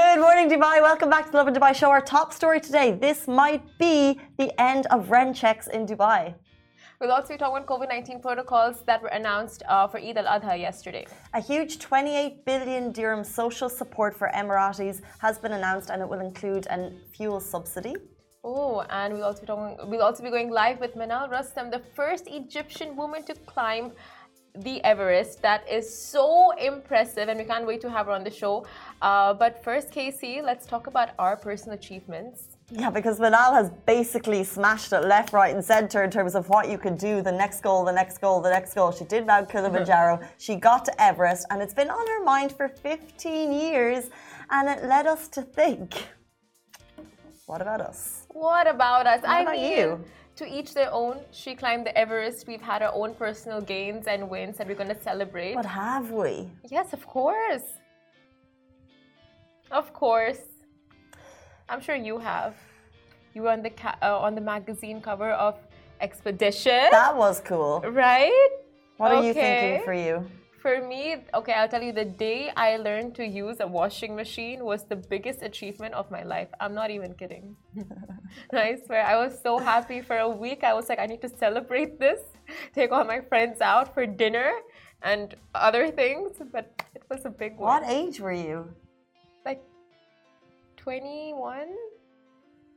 Good morning, Dubai. Welcome back to the Lovin Dubai show. Our top story today. This might be the end of rent checks in Dubai. We'll also be talking about COVID 19 protocols that were announced uh, for Eid al Adha yesterday. A huge 28 billion dirham social support for Emiratis has been announced and it will include a fuel subsidy. Oh, and we'll also be talking, we'll also be going live with Manal Rostom, the first Egyptian woman to climb the Everest. That is so impressive, and we can't wait to have her on the show. Uh, but first, Casey, let's talk about our personal achievements. Yeah, because Manal has basically smashed it left, right, and centre in terms of what you could do. The next goal, the next goal, the next goal. She did Mount Kilimanjaro. she got to Everest, and it's been on her mind for 15 years. And it led us to think what about us? What about us? What I about mean, you? To each their own. She climbed the Everest. We've had our own personal gains and wins that we're going to celebrate. But have we? Yes, of course. Of course. I'm sure you have. You were on the ca- uh, on the magazine cover of Expedition, That was cool. right? What are you thinking for you? For me, okay, I'll tell you the day I learned to use a washing machine was the biggest achievement of my life. I'm not even kidding. I swear, I was so happy for a week. I was like, I need to celebrate this, take all my friends out for dinner and other things, but it was a big one. What age were you? Like 21?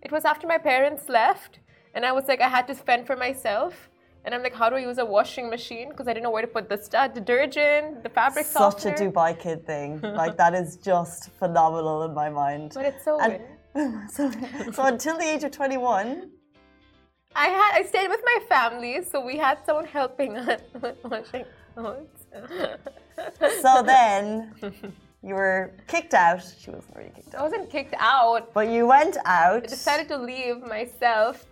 It was after my parents left, and I was like, I had to spend for myself. And I'm like, how do I use a washing machine? Because I didn't know where to put the st- detergent, the fabric Such softener. a Dubai kid thing. like that is just phenomenal in my mind. But it's so And- so, so until the age of 21, I had I stayed with my family, so we had someone helping us with washing clothes. so then you were kicked out. She wasn't really kicked out. I wasn't kicked out. But you went out. I decided to leave myself,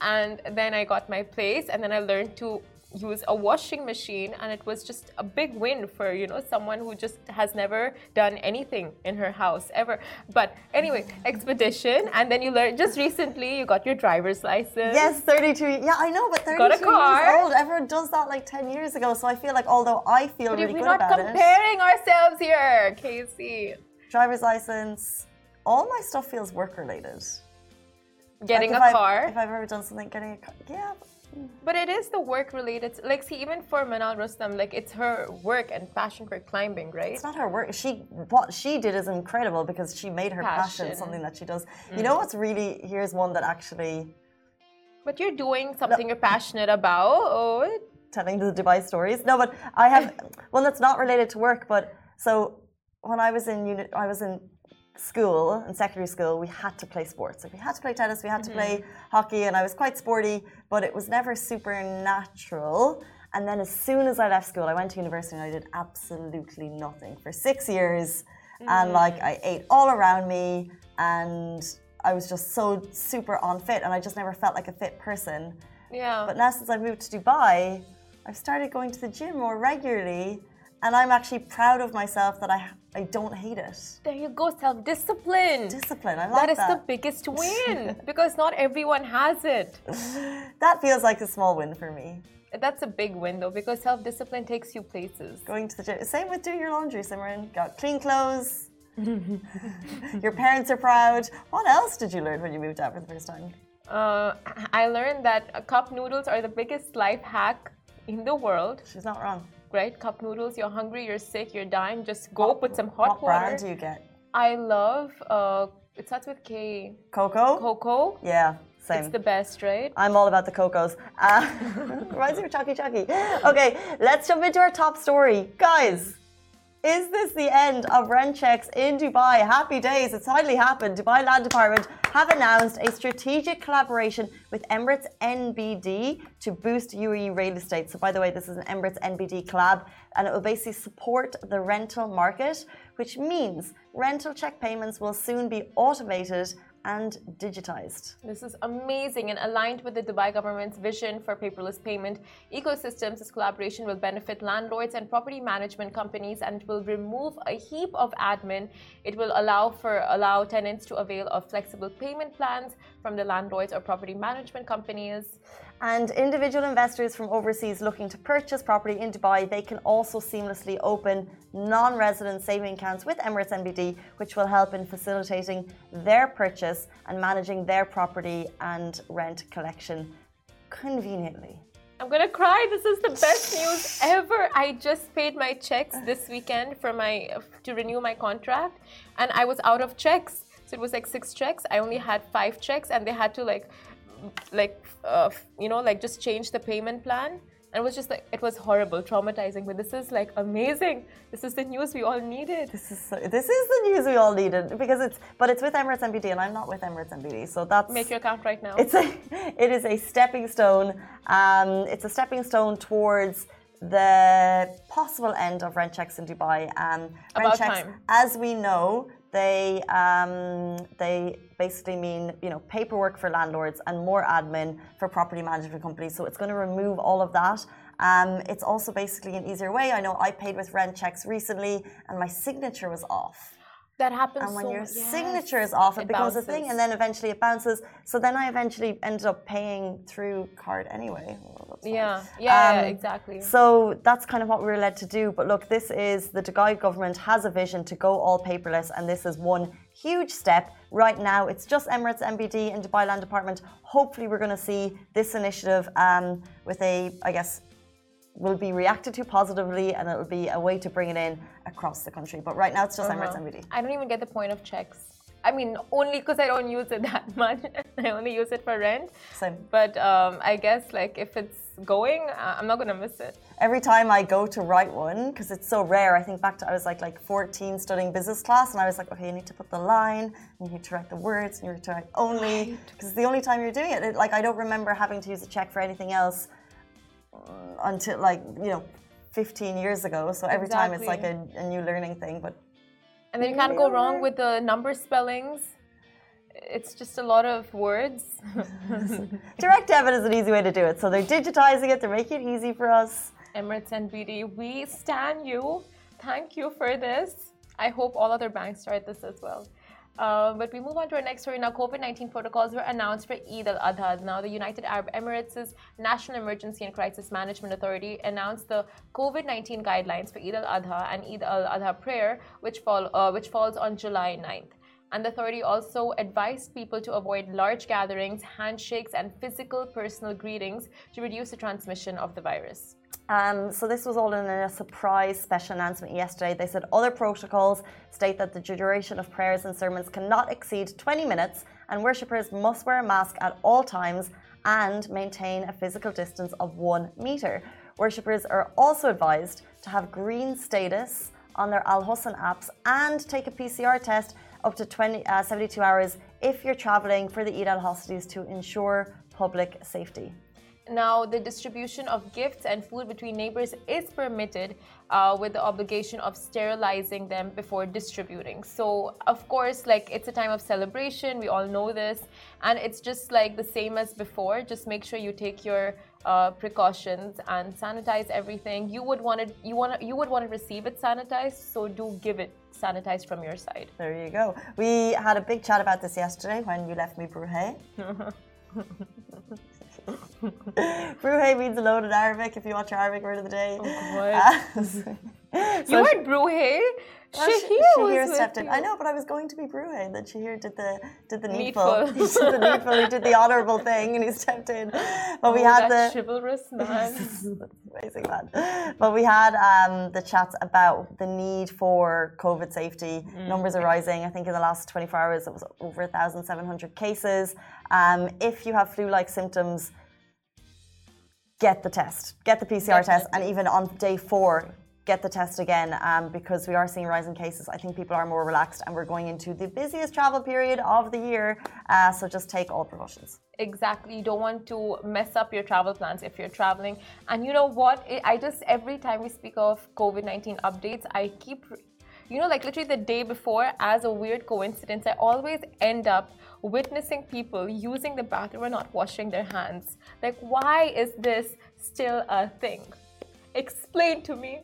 and then I got my place, and then I learned to use a washing machine, and it was just a big win for you know someone who just has never done anything in her house ever. But anyway, expedition, and then you learned just recently you got your driver's license. Yes, 32. Yeah, I know, but 32 Got a car. years old. Everyone does that like 10 years ago. So I feel like, although I feel But really we're good not about it, comparing ourselves here, Casey. driver's license, all my stuff feels work related. Getting Like, a I've- car. If I've ever done something, getting a car. Yeah. But it is the work related. Like, see, even for Manal Rostom, like it's her work and passion for climbing, right? It's not her work. She what she did is incredible because she made her passion, Passion. something that she does. Mm. You know what's really here's one that actually But you're doing something you're passionate about. Oh, telling the Dubai stories. No, but I have one that's not related to work. But so when I was in uni, I was in school and secondary school, we had to play sports. Like we had to play tennis, we had to play mm-hmm. hockey, and I was quite sporty, but it was never supernatural. And then as soon as I left school, I went to university and I did absolutely nothing for six years. And mm-hmm. like I ate all around me, and I was just so super unfit, and I just never felt like a fit person. yeah. But now since I moved to Dubai, I've started going to the gym more regularly, and I'm actually proud of myself that I I don't hate it. there you go, self discipline. Discipline, I like That that. is the biggest win because not everyone has it. That feels like a small win for me. That's a big win though because self discipline takes you places. Going to the gym. Same with doing your laundry, Simran. Got clean clothes. your parents are proud. What else did you learn when you moved out for the first time? Uh, I learned that cup noodles are the biggest life hack in the world. She's not wrong. Right? Cup noodles, you're hungry, you're sick, you're dying, just go put some hot what water. brand do you get? I love, uh, it starts with K. Koka? Koka. Yeah, same. It's the best, right? I'm all about the Kokas. Uh, reminds me of Chucky Chucky. Okay, let's jump into our top story. Guys, is this the end of rent checks in Dubai? Happy days. It's finally happened. Dubai Land Department have announced a strategic collaboration with Emirates NBD to boost UAE real estate. So, by the way, this is an Emirates NBD collab, and it will basically support the rental market, which means rental check payments will soon be automated and digitized. This is amazing and aligned with the Dubai government's vision for paperless payment ecosystems. This collaboration will benefit landlords and property management companies and it will remove a heap of admin. It will allow for allow tenants to avail of flexible payment plans from the landlords or property management companies. And individual investors from overseas looking to purchase property in Dubai, they can also seamlessly open non resident saving accounts with Emirates NBD, which will help in facilitating their purchase and managing their property and rent collection conveniently. I'm gonna cry. This is the best news ever. I just paid my checks this weekend for my to renew my contract, and I was out of checks. So it was like six checks. I only had five checks, and they had to like like uh, you know like just change the payment plan. And it was just like it was horrible traumatizing. But this is like amazing. This is the news we all needed. This is so, this is the news we all needed. Because it's but it's with Emirates NBD and I'm not with Emirates NBD so that's make your account right now. It's a it is a stepping stone um, it's a stepping stone towards the possible end of rent checks in Dubai. Um, rent checks time. as we know they um, they basically mean you know paperwork for landlords and more admin for property management companies. So it's going to remove all of that. Um, it's also basically an easier way. I know I paid with rent checks recently, and my signature was off. That happens. And when so, your yes, signature is off, it, it becomes bounces. a thing, and then eventually it bounces. So then I eventually ended up paying through card anyway. Well, yeah, yeah, yeah, Um, exactly. So that's kind of what we were led to do. But look, this is the Dubai government has a vision to go all paperless, and this is one huge step. Right now, it's just Emirates NBD and Dubai Land Department. Hopefully, we're going to see this initiative um, with a, I guess, will be reacted to positively, and it'll be a way to bring it in across the country. But right now, it's just Emirates NBD. I don't even get the point of checks. I mean, only because I don't use it that much. I only use it for rent. Same. But um, I guess like if it's going, I'm not gonna miss it. Every time I go to write one, because it's so rare, I think back to I was like like 14 studying business class, and I was like, okay, you need to put the line, and you need to write the words, and you need to write only, because it's the only time you're doing it. it. Like I don't remember having to use a check for anything else until like you know 15 years ago. So every time it's like a, a new learning thing. But And then you can't go wrong with the number spellings. It's just a lot of words. direct debit is an easy way to do it. So they're digitizing it. They're making it easy for us. Emirates NBD, we stand you. Thank you for this. I hope all other banks try this as well. Uh, but we move on to our next story now. COVID 19 protocols were announced for Eid al Adha. Now, the United Arab Emirates' National Emergency and Crisis Management Authority announced the COVID 19 guidelines for Eid al Adha and Eid al Adha prayer, which, fall, uh, which falls on July 9th. And the authority also advised people to avoid large gatherings, handshakes, and physical personal greetings to reduce the transmission of the virus. Um, so this was all in a surprise special announcement yesterday. They said other protocols state that the duration of prayers and sermons cannot exceed 20 minutes, and worshippers must wear a mask at all times and maintain a physical distance of one meter. Worshippers are also advised to have green status on their Al Hosn apps and take a PCR test up to 20, uh, 72 hours if you're traveling for the Eid al hostilities to ensure public safety. Now, the distribution of gifts and food between neighbors is permitted uh, with the obligation of sterilizing them before distributing. So, of course, like it's a time of celebration, we all know this, and it's just like the same as before. Just make sure you take your uh, precautions and sanitize everything. You would want it, you want you would want to receive it sanitized, so do give it sanitized from your side. There you go. We had a big chat about this yesterday when you left me Bruhe. Bruhe means alone in Arabic if you want your Arabic word of the day. Oh, Uh, you heard Bruhe? well, Shahir was Shahir with stepped in. you. I know, but I was going to be Bruhe, and then Shahir did the did the Needful. needful. he did the needful. He did the honourable thing, and he stepped in. But we Oh, had the chivalrous man. Amazing, man. But we had um, the chats about the need for COVID safety. Mm. Numbers are rising. I think in the last 24 hours, it was over 1,700 cases. Um, if you have flu like symptoms, get the test, get the PCR test, and even on day four, get the test again um, because we are seeing rising cases. I think people are more relaxed, and we're going into the busiest travel period of the year. Uh, so just take all precautions. Exactly. You don't want to mess up your travel plans if you're traveling. And you know what? I- I just, every time we speak of COVID 19 updates, I keep, you know, like literally the day before, as a weird coincidence, I always end up witnessing people using the bathroom and not washing their hands. Like, why is this still a thing? Explain to me.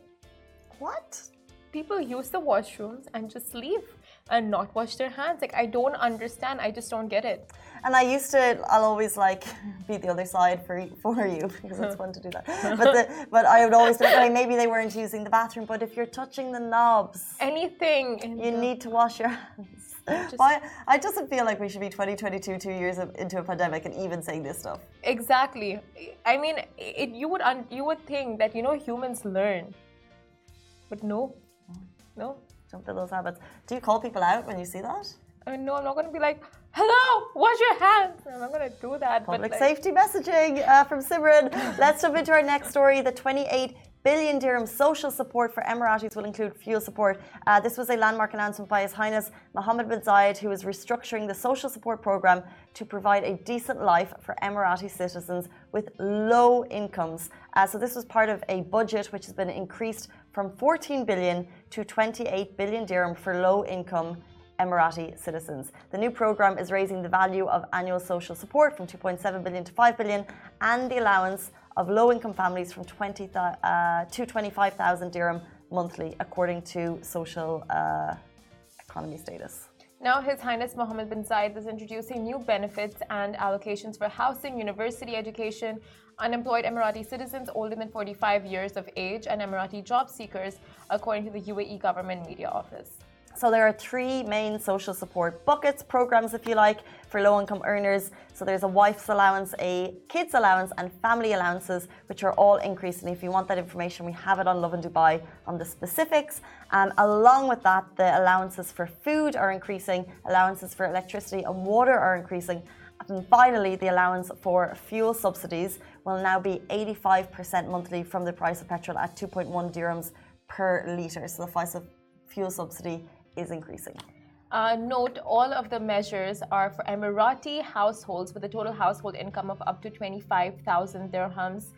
What? people use the washrooms and just leave and not wash their hands. Like I don't understand. I just don't get it. And I used to, I'll always like be the other side for for you because it's fun to do that. But the, but I would always be like, maybe they weren't using the bathroom. But if you're touching the knobs, anything, you the... need to wash your hands. Just, Why? I doesn't feel like we should be 2022, two years into a pandemic, and even saying this stuff. Exactly. I mean, it, you would un, you would think that you know humans learn, but no, no. Jump in those habits. Do you call people out when you see that? Uh, no, I'm not going to be like, hello, wash your hands. I'm not going to do that. Public like... safety messaging uh, from Simran. Let's jump into our next story. The 28 billion dirham social support for Emiratis will include fuel support. Uh, this was a landmark announcement by His Highness Mohammed bin Zayed, who is restructuring the social support program to provide a decent life for Emirati citizens with low incomes. Uh, so this was part of a budget which has been increased from 14 billion to 28 billion dirham for low income Emirati citizens. The new program is raising the value of annual social support from 2.7 billion to 5 billion and the allowance of low income families from 20 uh, to 25,000 dirham monthly, according to social uh, economy status. Now, His Highness Mohammed bin Zayed is introducing new benefits and allocations for housing, university education, unemployed Emirati citizens older than 45 years of age, and Emirati job seekers, according to the UAE government media office. So there are three main social support buckets, programs, if you like, for low income earners. So there's a wife's allowance, a kids allowance, and family allowances, which are all increasing. If you want that information, we have it on Lovin Dubai on the specifics. Um, along with that, the allowances for food are increasing, allowances for electricity and water are increasing. And finally, the allowance for fuel subsidies will now be 85% monthly from the price of petrol at 2.1 dirhams per litre. So the price of fuel subsidy is increasing. Uh, note all of the measures are for Emirati households with a total household income of up to 25,000 dirhams.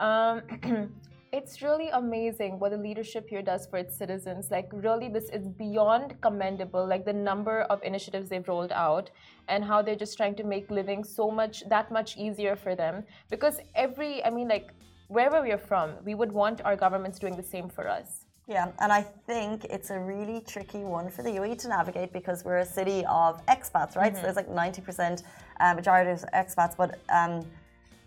Um, it's really amazing what the leadership here does for its citizens. Like, really, this is beyond commendable. Like, the number of initiatives they've rolled out and how they're just trying to make living so much, that much easier for them. Because every, I mean, like, wherever we are from, we would want our governments doing the same for us. Yeah, and I think it's a really tricky one for the UAE to navigate because we're a city of expats, right? Mm-hmm. So there's like 90% uh, majority of expats, but um,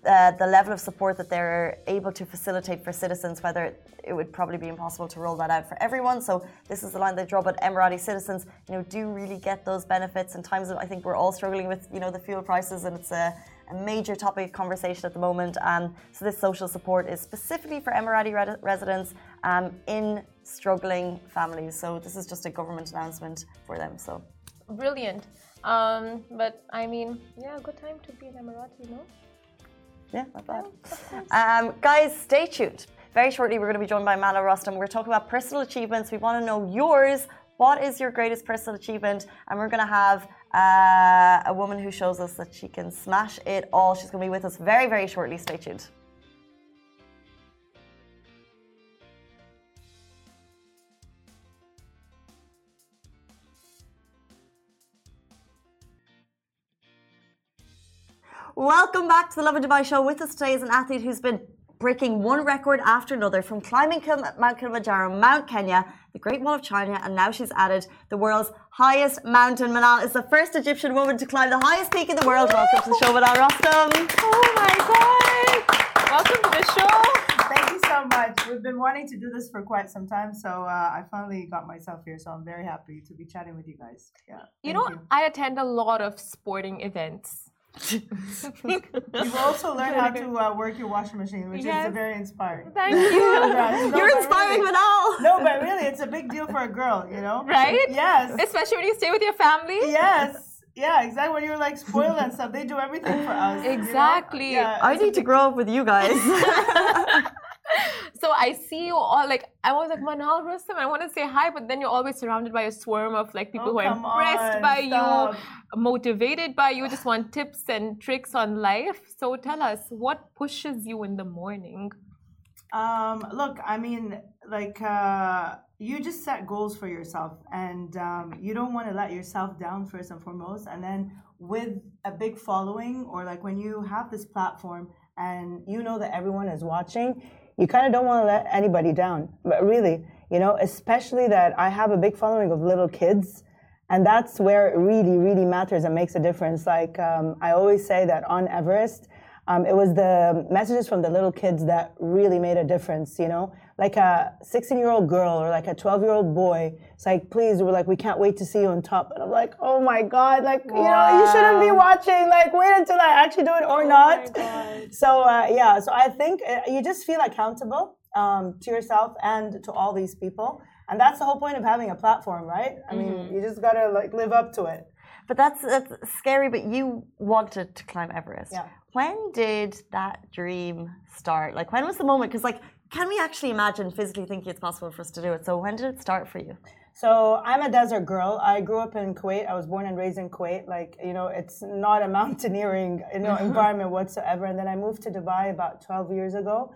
uh, the level of support that they're able to facilitate for citizens, whether it, it, would probably be impossible to roll that out for everyone. So this is the line they draw. But Emirati citizens, you know, do really get those benefits in times of I think we're all struggling with you know the fuel prices, and it's a a major topic of conversation at the moment. Um, so this social support is specifically for Emirati re residents um, in struggling families. So this is just a government announcement for them. So brilliant. Um, but I mean, yeah, good time to be an Emirati, no? Yeah, not bad. Yeah, um, guys, stay tuned. Very shortly, we're going to be joined by Manal Rostom. We're talking about personal achievements. We want to know yours. What is your greatest personal achievement? And we're going to have uh, a woman who shows us that she can smash it all. She's going to be with us very, very shortly. Stay tuned. Welcome back to the Lovin Dubai show. With us today is an athlete who's been breaking one record after another from climbing Mount Kilimanjaro, Mount Kenya, the Great Wall of China, and now she's added the world's highest mountain. Manal is the first Egyptian woman to climb the highest peak in the world. Welcome to the show, Manal Rostom. Oh my God! Welcome to the show. Thank you so much. We've been wanting to do this for quite some time, so uh, I finally got myself here. So I'm very happy to be chatting with you guys. Yeah. You know, you. I attend a lot of sporting events You've also learned how to uh, work your washing machine, which yes. is very inspiring. Thank you. no, You're inspiring really, Manal. No, but really, it's a big deal for a girl, you know? Right? Yes. Especially when you stay with your family. Yes. Yeah, exactly. When you're like spoiled and stuff, they do everything for us. Exactly. You know? yeah, I need to grow up with you guys. so I see you all like I was like Manal Rostom, I want to say hi, but then you're always surrounded by a swarm of like people oh, who are impressed on, by stop. you, motivated by you, just want tips and tricks on life. So tell us, what pushes you in the morning? Um, look, I mean, like uh, you just set goals for yourself, and um, you don't want to let yourself down first and foremost. And then with a big following, or like when you have this platform and you know that everyone is watching, you kind of don't want to let anybody down. But really, you know, especially that I have a big following of little kids. And that's where it really, really matters and makes a difference. Like um, I always say that on Everest, um, it was the messages from the little kids that really made a difference, you know? Like a 16 year old girl or like a 12 year old boy. It's like, please, we're like, we can't wait to see you on top. And I'm like, oh my God, like, wow. you know, you shouldn't be watching. Like, wait until I actually do it or oh not. So, uh, yeah, so I think uh, you just feel accountable um, to yourself and to all these people. And that's the whole point of having a platform, right? I mean, mm-hmm. you just gotta like live up to it. But that's, that's scary. But you wanted to climb Everest. Yeah. When did that dream start? Like, when was the moment? Because, like, can we actually imagine physically thinking it's possible for us to do it? So, when did it start for you? So I'm a desert girl. I grew up in Kuwait. I was born and raised in Kuwait. Like you know, it's not a mountaineering you know environment whatsoever. And then I moved to Dubai about 12 years ago.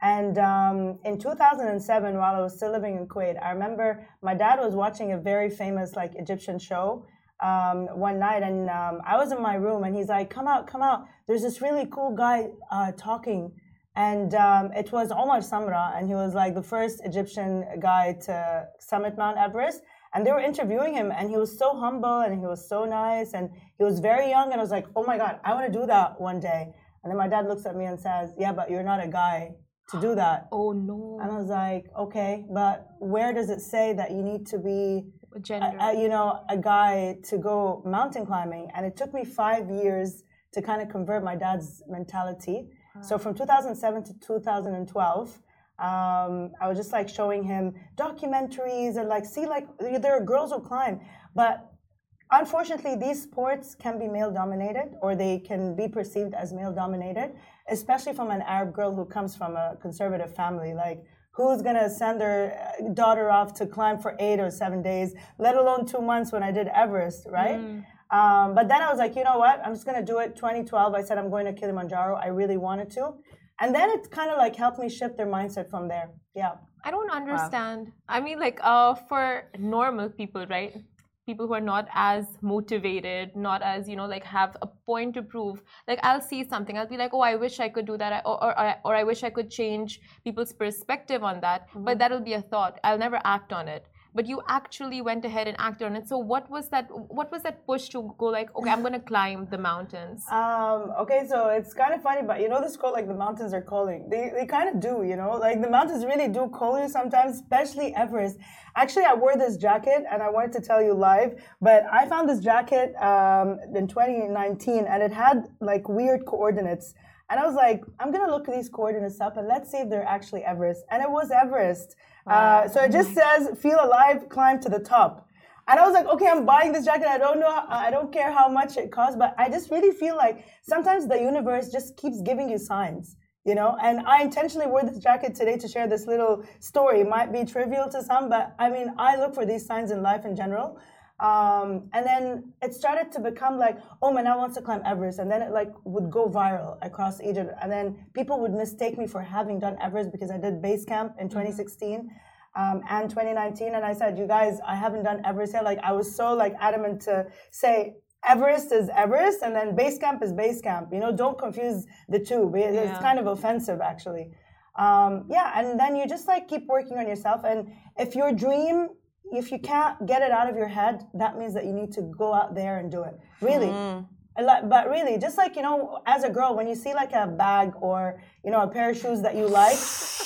And um, in 2007, while I was still living in Kuwait, I remember my dad was watching a very famous like Egyptian show um, one night, and um, I was in my room, and he's like, "Come out, come out! There's this really cool guy uh, talking." And um, it was Omar Samra, and he was like the first Egyptian guy to summit Mount Everest. And they were interviewing him, and he was so humble, and he was so nice, and he was very young. And I was like, "Oh my God, I want to do that one day." And then my dad looks at me and says, "Yeah, but you're not a guy to do that." Oh no! And I was like, "Okay, but where does it say that you need to be?" Gender. A, a, you know, a guy to go mountain climbing, and it took me five years to kind of convert my dad's mentality. So from 2007 to 2012, um, I was just like showing him documentaries and like see like there are girls who climb, but unfortunately these sports can be male dominated or they can be perceived as male dominated, especially from an Arab girl who comes from a conservative family. Like who's gonna send their uh, daughter off to climb for eight or seven days, let alone two months when I did Everest, right? Mm. Um, but then I was like, you know what? I'm just gonna do it. 2012, I said I'm going to Kilimanjaro. I really wanted to, and then it kind of like helped me shift their mindset from there. Yeah. I don't understand. Wow. I mean, like, uh, for normal people, right? People who are not as motivated, not as you know, like have a point to prove. Like, I'll see something, I'll be like, oh, I wish I could do that, or or, or, or I wish I could change people's perspective on that. Mm-hmm. But that'll be a thought. I'll never act on it but you actually went ahead and acted on it. So what was that what was that push to go like okay i'm to climb the mountains? Um, okay so it's kind of funny but you know this quote like the mountains are calling. They, they kind of do you know? Like the mountains really do call you sometimes especially everest. Actually i wore this jacket and i wanted to tell you live but i found this jacket um, in 2019 and it had like weird coordinates. And I was like, I'm gonna look these coordinates up and let's see if they're actually Everest. And it was Everest. Uh, so it just says, feel alive, climb to the top. And I was like, okay, I'm buying this jacket. I don't know, I don't care how much it costs, but I just really feel like sometimes the universe just keeps giving you signs, you know? And I intentionally wore this jacket today to share this little story. It might be trivial to some, but I mean, I look for these signs in life in general. Um, and then it started to become like, oh, Manal wants to climb Everest. And then it like would go viral across Egypt. And then people would mistake me for having done Everest because I did base camp in 2016 mm-hmm. um, and 2019. And I said, you guys, I haven't done Everest yet. Like I was so like adamant to say Everest is Everest and then base camp is base camp. You know, don't confuse the two. It's yeah. kind of offensive actually. Um, yeah. And then you just like keep working on yourself. And if your dream if you can't get it out of your head, that means that you need to go out there and do it. Really. Mm. But really, just like, you know, as a girl, when you see like a bag or, you know, a pair of shoes that you like,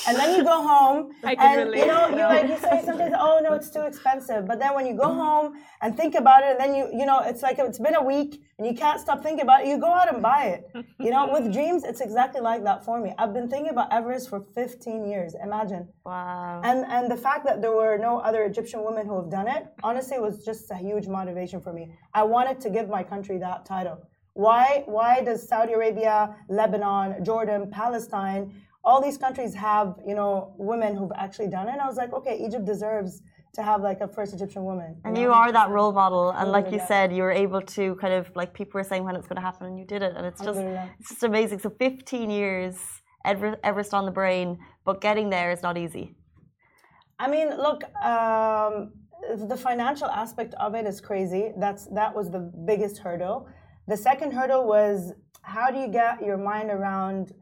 and then you go home and, you know, you like, you say sometimes, oh, no, it's too expensive. But then when you go home and think about it, and then you, you know, it's like it's been a week and you can't stop thinking about it, you go out and buy it. You know, with dreams, it's exactly like that for me. I've been thinking about Everest for 15 years. Imagine. Wow. And, and the fact that there were no other Egyptian women who have done it, honestly, was just a huge motivation for me. I wanted to give my country that title. Why, why does Saudi Arabia, Lebanon, Jordan, Palestine, all these countries have, you know, women who've actually done it? And I was like, okay, Egypt deserves to have like a first Egyptian woman. And you, know? you are that role model. And like you said, you were able to kind of like people were saying when it's going to happen and you did it. And it's just, it's just amazing. So 15 years, Everest on the brain, but getting there is not easy. I mean, look, um, the financial aspect of it is crazy. That's that was the biggest hurdle. The second hurdle was how do you get your mind around,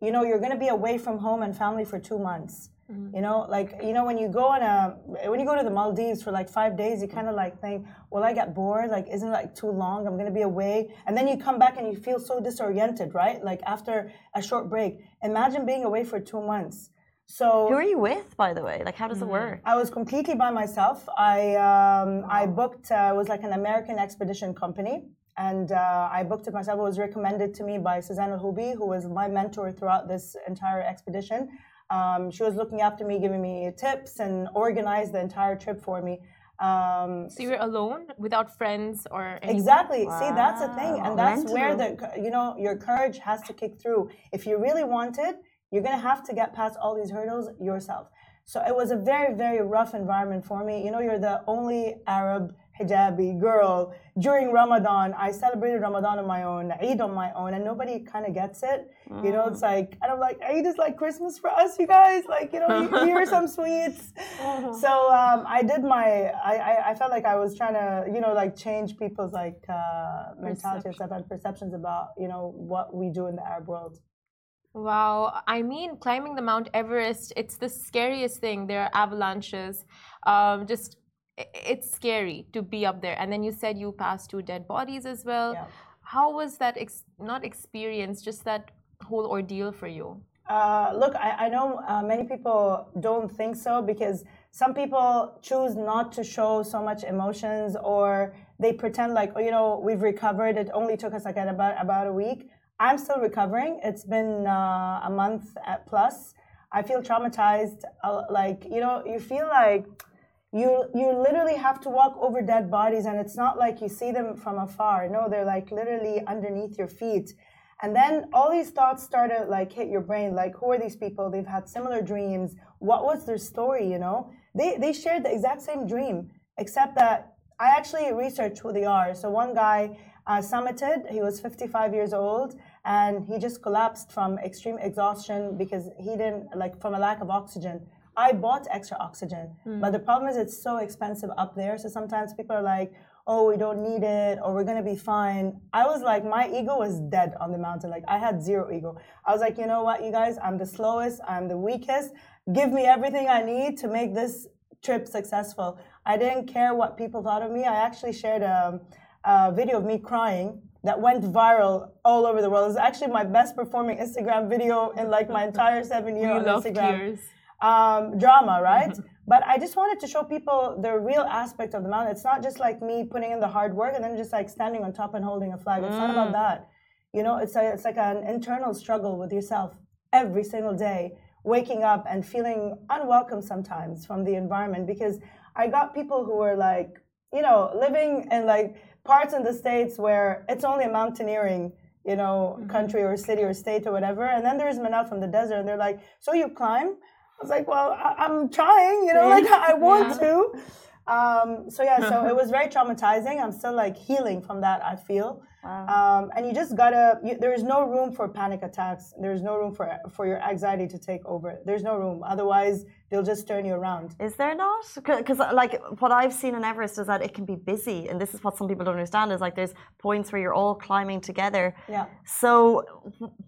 you know, you're going to be away from home and family for two months. You know, like you know when you go on a when you go to the Maldives for like five days, you kind of like think, "Well, I got bored? Like, isn't it like too long? I'm gonna be away." And then you come back and you feel so disoriented, right? Like after a short break. Imagine being away for two months. So Who are you with, by the way? Like, how does it work? I was completely by myself. I um, I booked uh, it was like an American expedition company, and uh, I booked it myself. It was recommended to me by Suzanne Al-Houby, who was my mentor throughout this entire expedition. Um, she was looking after me, giving me tips, and organized the entire trip for me. Um, So you're alone without friends or any Exactly. See, that's the thing, and that's Mental. where the you know your courage has to kick through. If you really want it, you're gonna have to get past all these hurdles yourself. So it was a very, very rough environment for me. You know, you're the only Arab hijabi girl during Ramadan. I celebrated Ramadan on my own, Eid on my own, and nobody kind of gets it. You know, it's like, and I'm like, Eid is like Christmas for us, you guys. Like, you know, you hear some sweets. So um, I did my, I, I, I felt like I was trying to, you know, like change people's like uh, mentality and stuff and perceptions about, you know, what we do in the Arab world. Wow, I mean, climbing the Mount Everest, it's the scariest thing. There are avalanches. Um, just, it's scary to be up there. And then you said you passed two dead bodies as well. Yeah. How was that, ex- not experience, just that whole ordeal for you? Uh, look, I, I know uh, many people don't think so because some people choose not to show so much emotions or they pretend like, oh, you know, we've recovered. It only took us like about, about a week. I'm still recovering. It's been uh, a month at plus. I feel traumatized. Uh, like, you know, you feel like you you literally have to walk over dead bodies and it's not like you see them from afar. No they're like literally underneath your feet. And then all these thoughts start to like hit your brain like who are these people? They've had similar dreams. What was their story you know? They they shared the exact same dream except that i actually researched who they are. So one guy uh, summited he was 55 years old and he just collapsed from extreme exhaustion because he didn't like from a lack of oxygen I bought extra oxygen, hmm. but the problem is it's so expensive up there. So sometimes people are like, "Oh, we don't need it," or "We're gonna be fine." I was like, my ego was dead on the mountain. Like I had zero ego. I was like, you know what, you guys, I'm the slowest, I'm the weakest. Give me everything I need to make this trip successful. I didn't care what people thought of me. I actually shared a, a video of me crying that went viral all over the world. It's actually my best performing Instagram video in like my entire seven year on love Instagram tears. Um, drama, right? Mm-hmm. but I just wanted to show people the real aspect of the mountain. It's not just like me putting in the hard work and then just like standing on top and holding a flag. It's not about mm. that. You know, it's a, it's like an internal struggle with yourself every single day, waking up and feeling unwelcome sometimes from the environment because I got people who were like, you know, living in like parts in the states where it's only a mountaineering you know, mm-hmm. country or city or state or whatever. And then there's Manal from the desert, and they're like, "So you climb?" I was like, "Well, I- I'm trying, you know, like I want to." Um, so yeah, so it was very traumatizing. I'm still like healing from that. I feel. Um, and you just gotta. You, there is no room for panic attacks. There's no room for for your anxiety to take over. There's no room. Otherwise, they'll just turn you around. Is there not? Because like what I've seen in Everest is that it can be busy, and this is what some people don't understand. Is like there's points where you're all climbing together. Yeah. So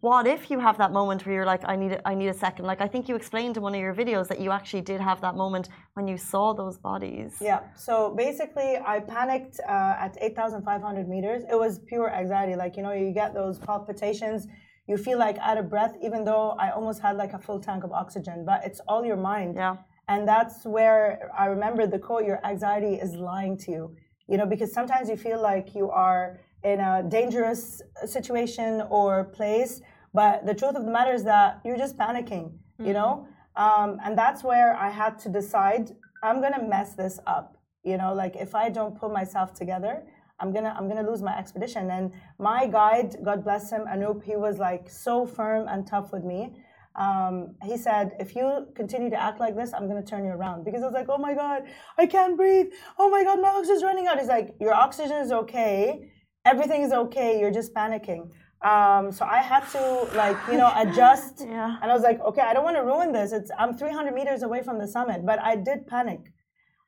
what if you have that moment where you're like, I need, a, I need a second? Like I think you explained in one of your videos that you actually did have that moment when you saw those bodies. Yeah. So basically, I panicked uh, at 8,500 meters. It was pure anxiety. Like, you know, you get those palpitations. You feel like out of breath, even though I almost had like a full tank of oxygen, but it's all your mind. Yeah. And that's where I remember the quote your anxiety is lying to you. You know, because sometimes you feel like you are in a dangerous situation or place, but the truth of the matter is that you're just panicking, you know? Um, and that's where I had to decide I'm gonna mess this up. You know, like if I don't put myself together, I'm gonna I'm gonna lose my expedition. And my guide, God bless him, Anoop, he was like so firm and tough with me. Um, he said, if you continue to act like this, I'm gonna turn you around. Because I was like, oh my God, I can't breathe. Oh my God, my oxygen's running out. He's like, your oxygen is okay. Everything is okay. You're just panicking. Um, so I had to like, you know, adjust. Yeah. And I was like, okay, I don't want to ruin this. It's I'm 300 meters away from the summit, but I did panic.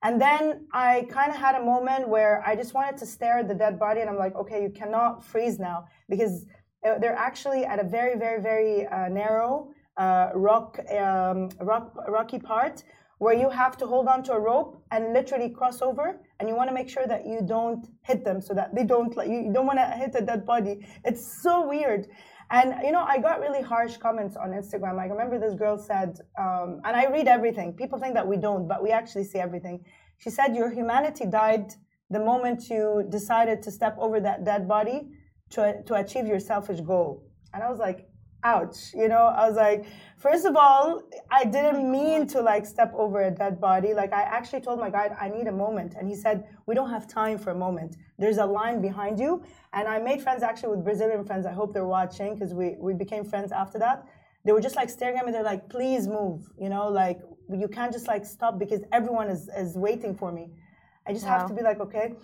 And then I kind of had a moment where I just wanted to stare at the dead body, and I'm like, okay, you cannot freeze now because uh, they're actually at a very, very, very uh, narrow uh, rock, um, rock, rocky part where you have to hold on to a rope and literally cross over and you want to make sure that you don't hit them so that they don't like you don't want to hit a dead body. It's so weird and you know i got really harsh comments on instagram. I remember this girl said um, and i read everything. People think that we don't but we actually see everything. She said your humanity died the moment you decided to step over that dead body to, to achieve your selfish goal. And i was like ouch you know i was like first of all i didn't mean to like step over a dead body. Like i actually told my guide i need a moment and he said we don't have time for a moment. There's a line behind you and i made friends actually with brazilian friends. I hope they're watching because we, we became friends after that. They were just like staring at me. They're like please move you know like you can't just like stop because everyone is, is waiting for me. I just wow. have to be like okay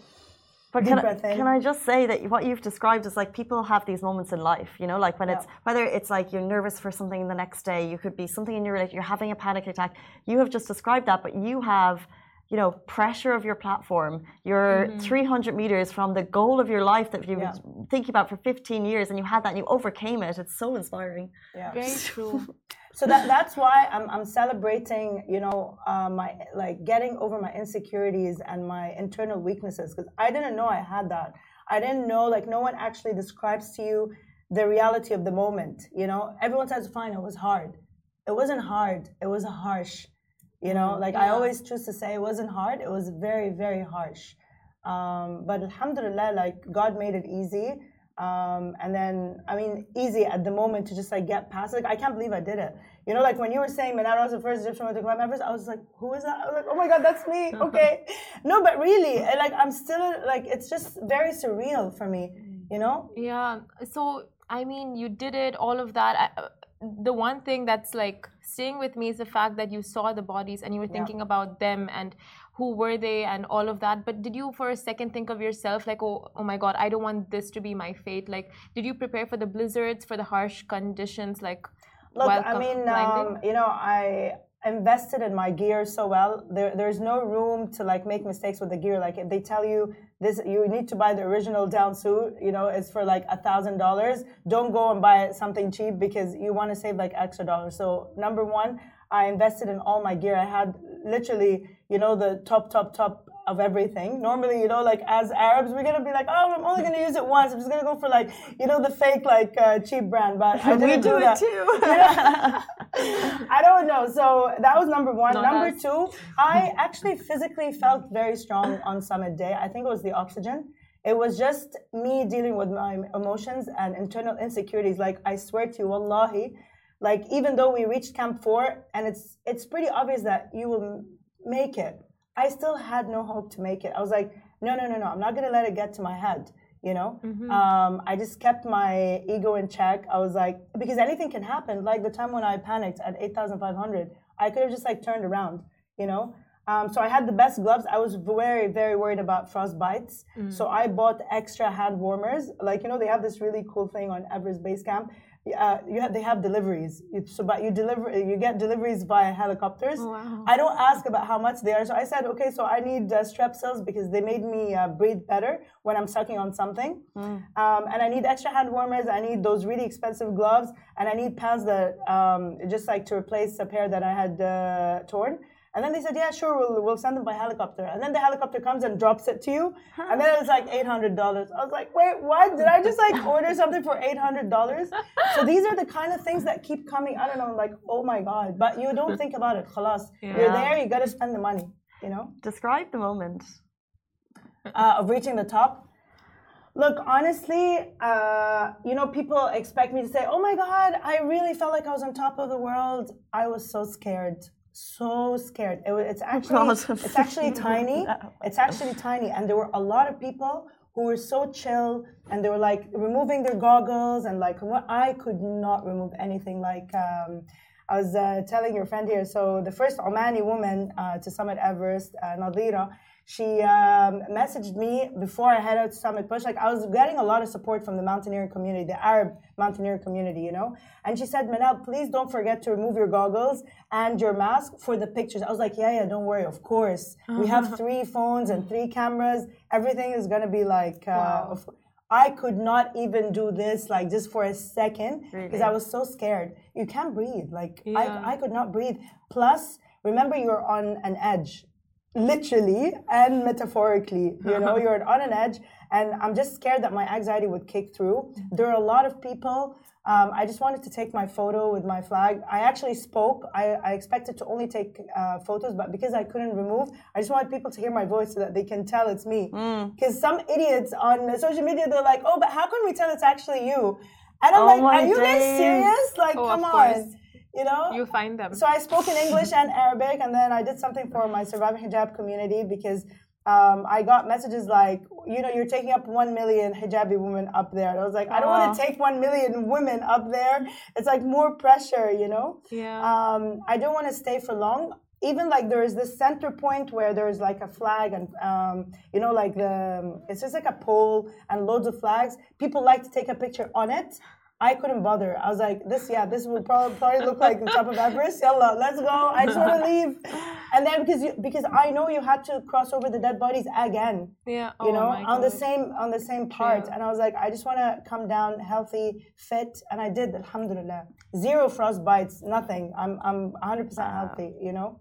but can I, can I, just say that what you've described is like people have these moments in life, you know, like when yeah. it's whether it's like you're nervous for something the next day, you could be something in your life, you're having a panic attack. You have just described that, but you have, you know, pressure of your platform. You're mm-hmm. 300 meters from the goal of your life that you've yeah. been thinking about for 15 years, and you had that and you overcame it. It's so inspiring. Yeah, very true. so that that's why I'm I'm celebrating, you know, uh, my like getting over my insecurities and my internal weaknesses because I didn't know I had that. I didn't know like no one actually describes to you the reality of the moment. You know, everyone says fine, it was hard. It wasn't hard. It was harsh. You know, mm, like yeah. I always choose to say it wasn't hard. It was very very harsh. Um, but alhamdulillah, like God made it easy. Um, and then, I mean, easy at the moment to just like get past. Like, I can't believe I did it. You know, like when you were saying Manara was the first Egyptian woman to climb Everest, I was like, who is that? I was like, oh my God, that's me. Okay. no, but really, like, I'm still like, it's just very surreal for me, you know? Yeah. So, I mean, you did it, all of that. I, uh, the one thing that's like staying with me is the fact that you saw the bodies and you were thinking yeah. about them and who were they and all of that. But did you for a second think of yourself like oh, oh my god i don't want this to be my fate. Like did you prepare for the blizzards for the harsh conditions like look i mean um, you know i invested in my gear so well there, there's no room to like make mistakes with the gear. Like if they tell you this you need to buy the original down suit you know it's for like a thousand dollars don't go and buy something cheap because you want to save like extra dollars. So number one i invested in all my gear. I had literally you know, the top, top, top of everything. Normally, you know, like as Arabs, we're gonna be like, oh, I'm only gonna use it once. I'm just gonna go for like, you know, the fake like uh, cheap brand. But I didn't we do, do that. it too. I don't know. So that was number one. Not number us. two, I actually physically felt very strong on summit day. I think it was the oxygen. It was just me dealing with my emotions and internal insecurities. Like I swear to you, wallahi, like even though we reached camp four and it's it's pretty obvious that you will make it. I still had no hope to make it. I was like, no, no, no, no. I'm not gonna let it get to my head. You know, mm-hmm. um, I just kept my ego in check. I was like, because anything can happen. Like the time when I panicked at 8,500, I could have just like turned around. You know, um, so I had the best gloves. I was very, very worried about frost bites. Mm. So I bought extra hand warmers. Like, you know, they have this really cool thing on Everest Base Camp uh, you have, they have deliveries. so, but you deliver, you get deliveries via helicopters. Oh, wow. I don't ask about how much they are. So I said, okay, so I need uh, Strepsils because they made me uh, breathe better when I'm sucking on something. Mm. Um, and I need extra hand warmers. I need those really expensive gloves, and I need pants that um, just like to replace a pair that I had uh, torn. And then they said, yeah, sure, we'll, we'll send them by helicopter. And then the helicopter comes and drops it to you. Huh. And then it's like $800. I was like, wait, what? Did I just like order something for $800? so these are the kind of things that keep coming. I don't know, like, oh my God. But you don't think about it. Khalas. Yeah. You're there, you got to spend the money, you know? Describe the moment. Uh, of reaching the top. Look, honestly, uh, you know, people expect me to say, oh my God, I really felt like I was on top of the world. I was so scared so scared. It, was, it's actually it's actually tiny. It's actually tiny, and there were a lot of people who were so chill, and they were like removing their goggles, and like I could not remove anything. Like um, I was uh, telling your friend here, so the first Omani woman uh, to summit Everest, uh, Nadira she um, messaged me before I head out to Summit Push. Like I was getting a lot of support from the mountaineering community, the Arab mountaineering community, you know. And she said, Manal, please don't forget to remove your goggles and your mask for the pictures. I was like, yeah, yeah, don't worry. Of course, we have three phones and three cameras. Everything is gonna be like. Uh, wow. I could not even do this like just for a second because Really? I was so scared. You can't breathe. Like Yeah. I, I could not breathe. Plus, remember you're on an edge, literally and metaphorically. You know, you're on an edge, and I'm just scared that my anxiety would kick through. There are a lot of people. Um, I just wanted to take my photo with my flag. I actually spoke. I, I expected to only take uh, photos, but because I couldn't remove, I just wanted people to hear my voice so that they can tell it's me. Mm. Because some idiots on social media, they're like, "Oh, but how can we tell it's actually you?" And I'm Oh like, "Are you guys serious? Like, Oh, come on." You know, You find them. so I spoke in English and Arabic, and then I did something for my surviving hijab community because um, I got messages like, you know, you're taking up one million hijabi women up there. And I was like, I don't want to take one million women up there. It's like more pressure, you know. yeah. Um, I don't want to stay for long. Even like there is this center point where there's like a flag and um, you know like the it's just like a pole and loads of flags. People like to take a picture on it. I couldn't bother. I was like, this, yeah, this will probably, probably look like the top of Everest. Yalla, let's go. I just want to leave. And then because you, because I know you had to cross over the dead bodies again, yeah. you oh know, on the same on the same part. True. And I was like, I just want to come down healthy, fit, and I did. Alhamdulillah, zero frost bites, nothing. I'm I'm 100 percent ah. healthy. You know,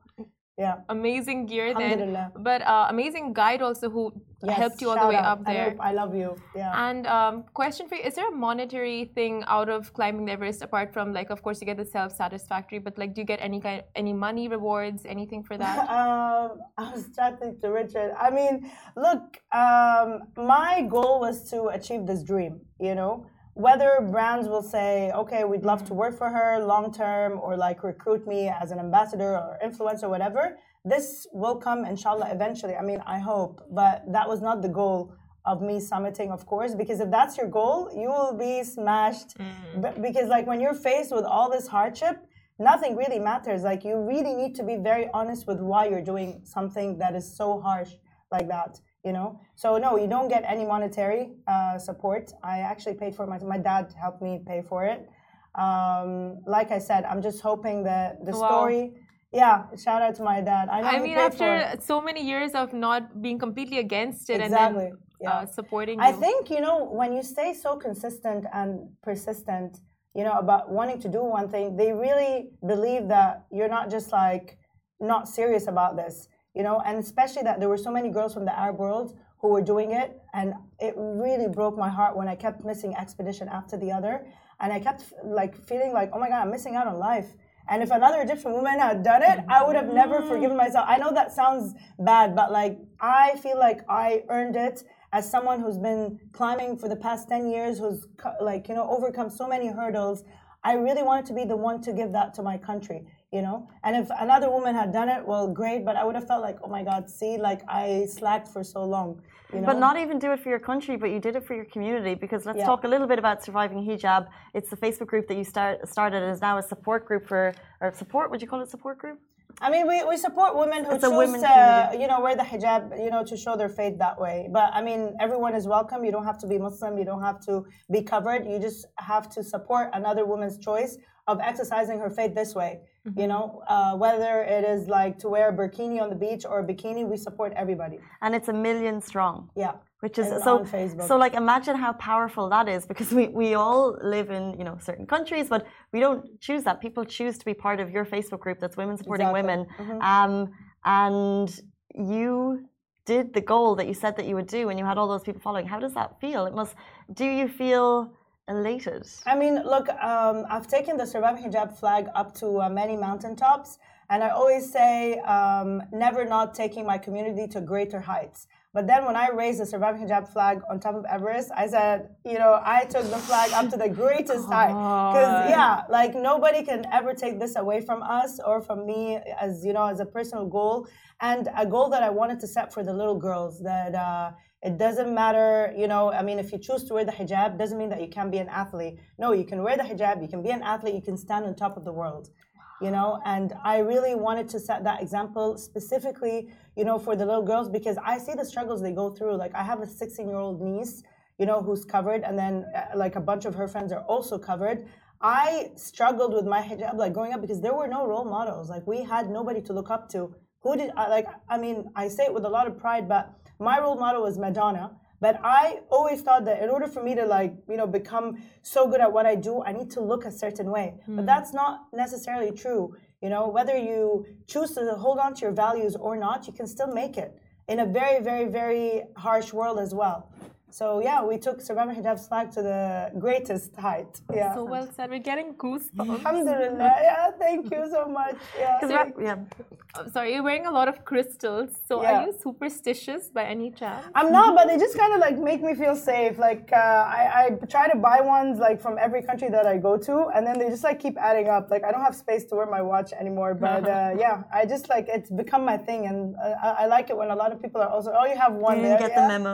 yeah. amazing gear then, but uh, amazing guide also who Yes, helped you all the way out. up there. I love you. Yeah. And um, question for you: Is there a monetary thing out of climbing the Everest apart from like, of course, you get the self-satisfactory, but like, do you get any kind, any money rewards, anything for that? um, I was chatting to Richard. I mean, look, um, my goal was to achieve this dream, you know. Whether brands will say, okay, we'd love to work for her long term or like recruit me as an ambassador or influencer, whatever, this will come, inshallah, eventually. I mean, I hope. But that was not the goal of me summiting, of course, because if that's your goal, you will be smashed. Mm. B- because, like, when you're faced with all this hardship, nothing really matters. Like, you really need to be very honest with why you're doing something that is so harsh like that, you know? So, no, you don't get any monetary uh, support. I actually paid for it. My, my dad helped me pay for it. Um, like I said, I'm just hoping that the Wow. story. Yeah, shout out to my dad. I, know I mean, paid for it. after so many years of not being completely against it Exactly. and then Yeah. uh, supporting I think you know when you stay so consistent and persistent, you know about wanting to do one thing, they really believe that you're not just like not serious about this, you know, and especially that there were so many girls from the Arab world who were doing it, and it really broke my heart when I kept missing expedition after the other, and I kept like feeling like, oh my god, I'm missing out on life. And if another Egyptian woman had done it, I would have never mm-hmm. forgiven myself. I know that sounds bad, but like I feel like I earned it as someone who's been climbing for the past 10 years, who's like, you know, overcome so many hurdles. I really wanted to be the one to give that to my country, you know? And if another woman had done it, well, great, but I would have felt like, oh my God, see, like I slacked for so long, you know? But not even do it for your country, but you did it for your community. Because let's Yeah. talk a little bit about surviving hijab. It's the Facebook group that you start, started. is now a support group for, or support. Would you call it support group? I mean, we, we support women who It's choose to, community. you know, wear the hijab, you know, to show their faith that way. But I mean, everyone is welcome. You don't have to be Muslim. You don't have to be covered. You just have to support another woman's choice of exercising her faith this way. Mm-hmm. You know, uh, whether it is like to wear a burkini on the beach or a bikini, we support everybody. And it's a million strong. Yeah. Which is so. So, like, imagine how powerful that is, because we, we all live in you know certain countries, but we don't choose that. People choose to be part of your Facebook group that's women supporting Exactly. Mm-hmm. women, um, and you did the goal that you said that you would do, and you had all those people following. How does that feel? It must. Do you feel elated? I mean, look, um, I've taken the Surviving Hijab flag up to uh, many mountaintops, and I always say, um, never not taking my community to greater heights. But then when I raised the Surviving Hijab flag on top of Everest, I said, you know, I took the flag up to the greatest height. Because, yeah, like nobody can ever take this away from us or from me as, you know, as a personal goal. And a goal that I wanted to set for the little girls that, uh, it doesn't matter, you know. I mean, if you choose to wear the hijab, doesn't mean that you can't be an athlete. No, you can wear the hijab, you can be an athlete, you can stand on top of the world, you know. And I really wanted to set that example specifically, you know, for the little girls because I see the struggles they go through. Like, I have a 16 year old niece, you know, who's covered, and then uh, like a bunch of her friends are also covered. I struggled with my hijab, like growing up, because there were no role models. Like, we had nobody to look up to. Who did, I like, I mean, I say it with a lot of pride, but my role model was Madonna. But I always thought that in order for me to like, you know, become so good at what I do, I need to look a certain way. Hmm. But that's not necessarily true. You know, whether you choose to hold on to your values or not, you can still make it in a very, very, very harsh world as well. So yeah, we took Surviving Hijab's flag to the greatest height. Yeah. So well said. We're getting goosebumps. Alhamdulillah. Yeah, thank you so much. Yeah. Because we're- yeah. I'm sorry, you're wearing a lot of crystals. So Yeah. are you superstitious by any chance? I'm not, but they just kind of like make me feel safe. Like uh, I, I try to buy ones like from every country that I go to, and then they just like keep adding up. Like I don't have space to wear my watch anymore, but uh, yeah, I just like it's become my thing, and uh, I, I like it when a lot of people are also, oh, you have one You didn't get yeah. the memo.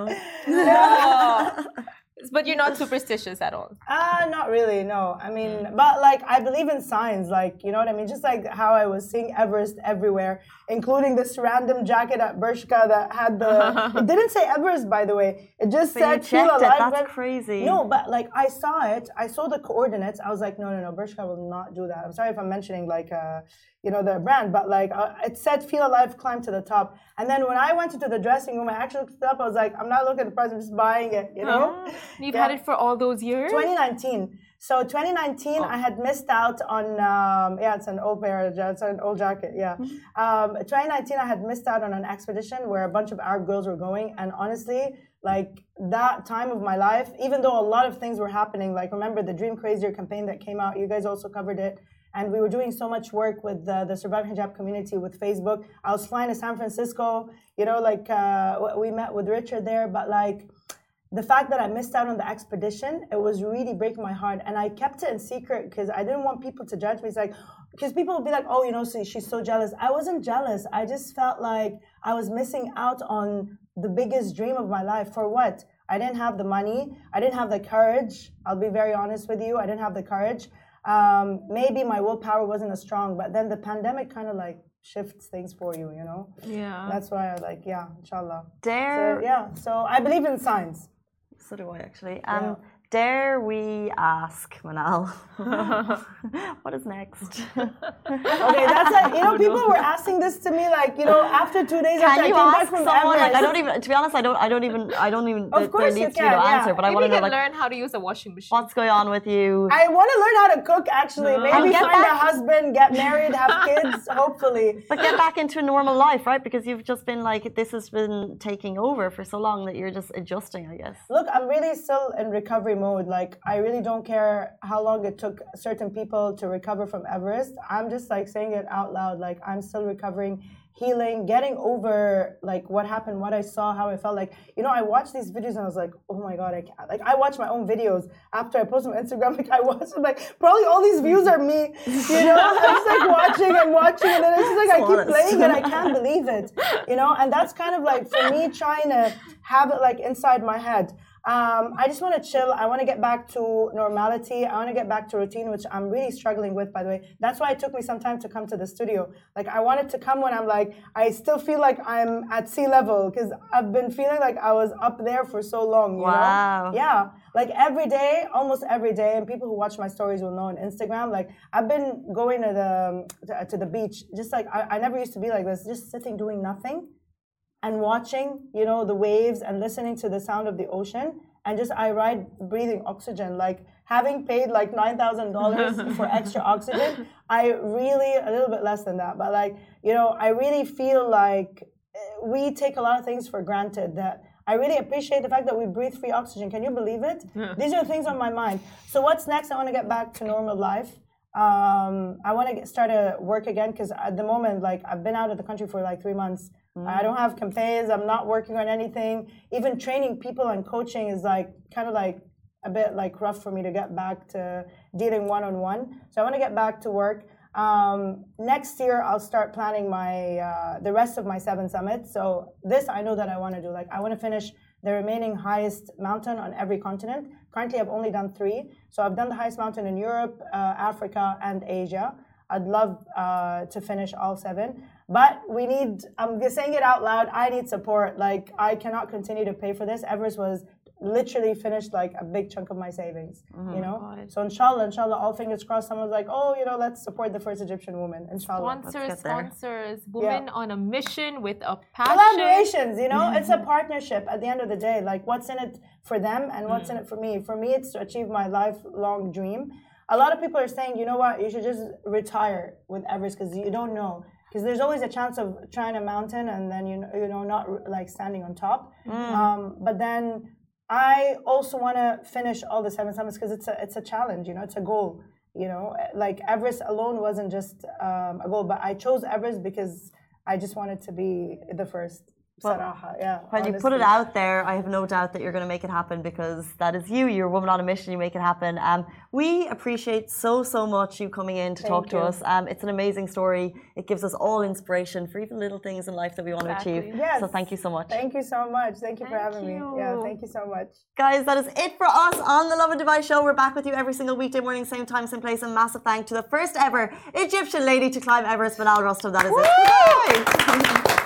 but you're not superstitious at all. Uh, not really, no. I mean, but like, I believe in signs, like, you know what I mean? Just like how I was seeing Everest everywhere, including this random jacket at Bershka that had the. it didn't say Everest, by the way. It just So you said feel checked it. That's but- crazy. No, but like, I saw it. I saw the coordinates. I was like, no, no, no, Bershka will not do that. I'm sorry if I'm mentioning like, uh, you know, the brand, but like, uh, it said feel alive, climb to the top. And then when I went into the dressing room, I actually looked up. I was like, I'm not looking at the price, I'm just buying it, you know? You've Yeah. had it for all those years? 2019. So 2019, I had missed out on. Um, yeah, it's an old pair. It's an old jacket. Yeah. Um, 2019, I had missed out on an expedition where a bunch of Arab girls were going, and honestly, like that time of my life, even though a lot of things were happening, like remember the Dream Crazier campaign that came out. You guys also covered it. And we were doing so much work with the, the Surviving Hijab community with Facebook. I was flying to San Francisco, you know, like uh, we met with Richard there, but like the fact that I missed out on the expedition, it was really breaking my heart. And I kept it in secret because I didn't want people to judge me. It's like, because people would be like, oh, you know, she's so jealous. I wasn't jealous. I just felt like I was missing out on the biggest dream of my life. For what? I didn't have the money. I didn't have the courage. I'll be very honest with you. I didn't have the courage. Um, maybe my willpower wasn't as strong, but then the pandemic kind of like shifts things for you, you know? Yeah. That's why I like, yeah, inshallah. Dare So, yeah, so I believe in signs. So do I actually. Um, Dare we ask, Manal, what is next? Okay, that's it. You know, people were asking this to me, like, you know, after two days Can after I you came back ask from someone? Like, I don't even. To be honest, I don't. I don't even. I don't even. Of course there you needs to be can, no yeah. answer. But I Maybe want to know, like, learn how to use a washing machine. what's going on with you? I want to learn how to cook, actually. Maybe And get find a husband, get married, have kids, hopefully. But get back into a normal life, right? Because you've just been like, this has been taking over for so long that you're just adjusting, I guess. Look, I'm really still in recovery mode. Like, I really don't care how long it took certain people to recover from Everest. I'm just like saying it out loud. Like, I'm still recovering, healing, getting over like what happened, what I saw, how I felt. Like, you know, I watched these videos and I was like, oh my God, I can't. Like, I watch my own videos after I post them on Instagram. Like, I watch them, like, probably all these views are me. You know, I'm just like watching and watching. And then it's just like, I keep playing it. I can't believe it. You know, and that's kind of like for me trying to have it like inside my head. Um, I just want to chill. I want to get back to normality. I want to get back to routine, which I'm really struggling with, by the way. That's why it took me some time to come to the studio. Like, I wanted to come when I'm like, I still feel like I'm at sea level because I've been feeling like I was up there for so long, you Wow. know? Yeah. Like, every day, almost every day, and people who watch my stories will know on Instagram, like, I've been going to the, to, to the beach, just like, I, I never used to be like this, just sitting doing nothing and watching, you know, the waves and listening to the sound of the ocean. And just I ride breathing oxygen. Like having paid like nine thousand dollars for extra oxygen, I really a little bit less than that, but like you know, I really feel like eh, we take a lot of things for granted. That I really appreciate the fact that we breathe free oxygen. Can you believe it? These are things on my mind. So what's next? I want to get back to normal life. Um, I want to get, start to work again because at the moment, like I've been out of the country for like three months. I don't have campaigns. I'm not working on anything. Even training people and coaching is like kind of like a bit like rough for me to get back to dealing one on one. So I want to get back to work. Um, next year, I'll start planning my uh, the rest of my seven summits. So this I know that I want to do. Like I want to finish the remaining highest mountain on every continent. Currently, I've only done three. So I've done the highest mountain in Europe, uh, Africa, and Asia. I'd love uh, to finish all seven. But we need, I'm just saying it out loud, I need support. Like, I cannot continue to pay for this. Everest was literally finished like a big chunk of my savings. Mm-hmm. You know, God. so inshallah, inshallah, all fingers crossed. Someone's like, oh, you know, let's support the first Egyptian woman. Inshallah. Sponsors, sponsors, women on a mission with a passion. collaborations you know it's a partnership at the end of the day like what's in it for them and what's in it for me for me it's to achieve my lifelong dream a lot of people are saying you know what you should just retire with everest because you don't know because there's always a chance of trying a mountain and then you know, you know not like standing on top. Um, but then i also want to finish all the seven summits because it's a it's a challenge you know it's a goal you know? Like everest alone wasn't just um, a goal but i chose everest because i just wanted to be the first Saraha, yeah When you put it out there, I have no doubt that you're going to make it happen because that is you. You're a woman on a mission. You make it happen. Um, we appreciate so so much you coming in to talk Thank to us. Um, it's an amazing story. It gives us all inspiration for even little things in life that we want to achieve. Yes. So thank you so much, thank you so much thank you for Thank having me yeah thank you so much guys. That is it for us on the Lovin Dubai show. We're back with you every single weekday morning, same time, same place. And massive thank to the first ever Egyptian lady to climb Everest, Manal Rostom. That is it. Goodbye.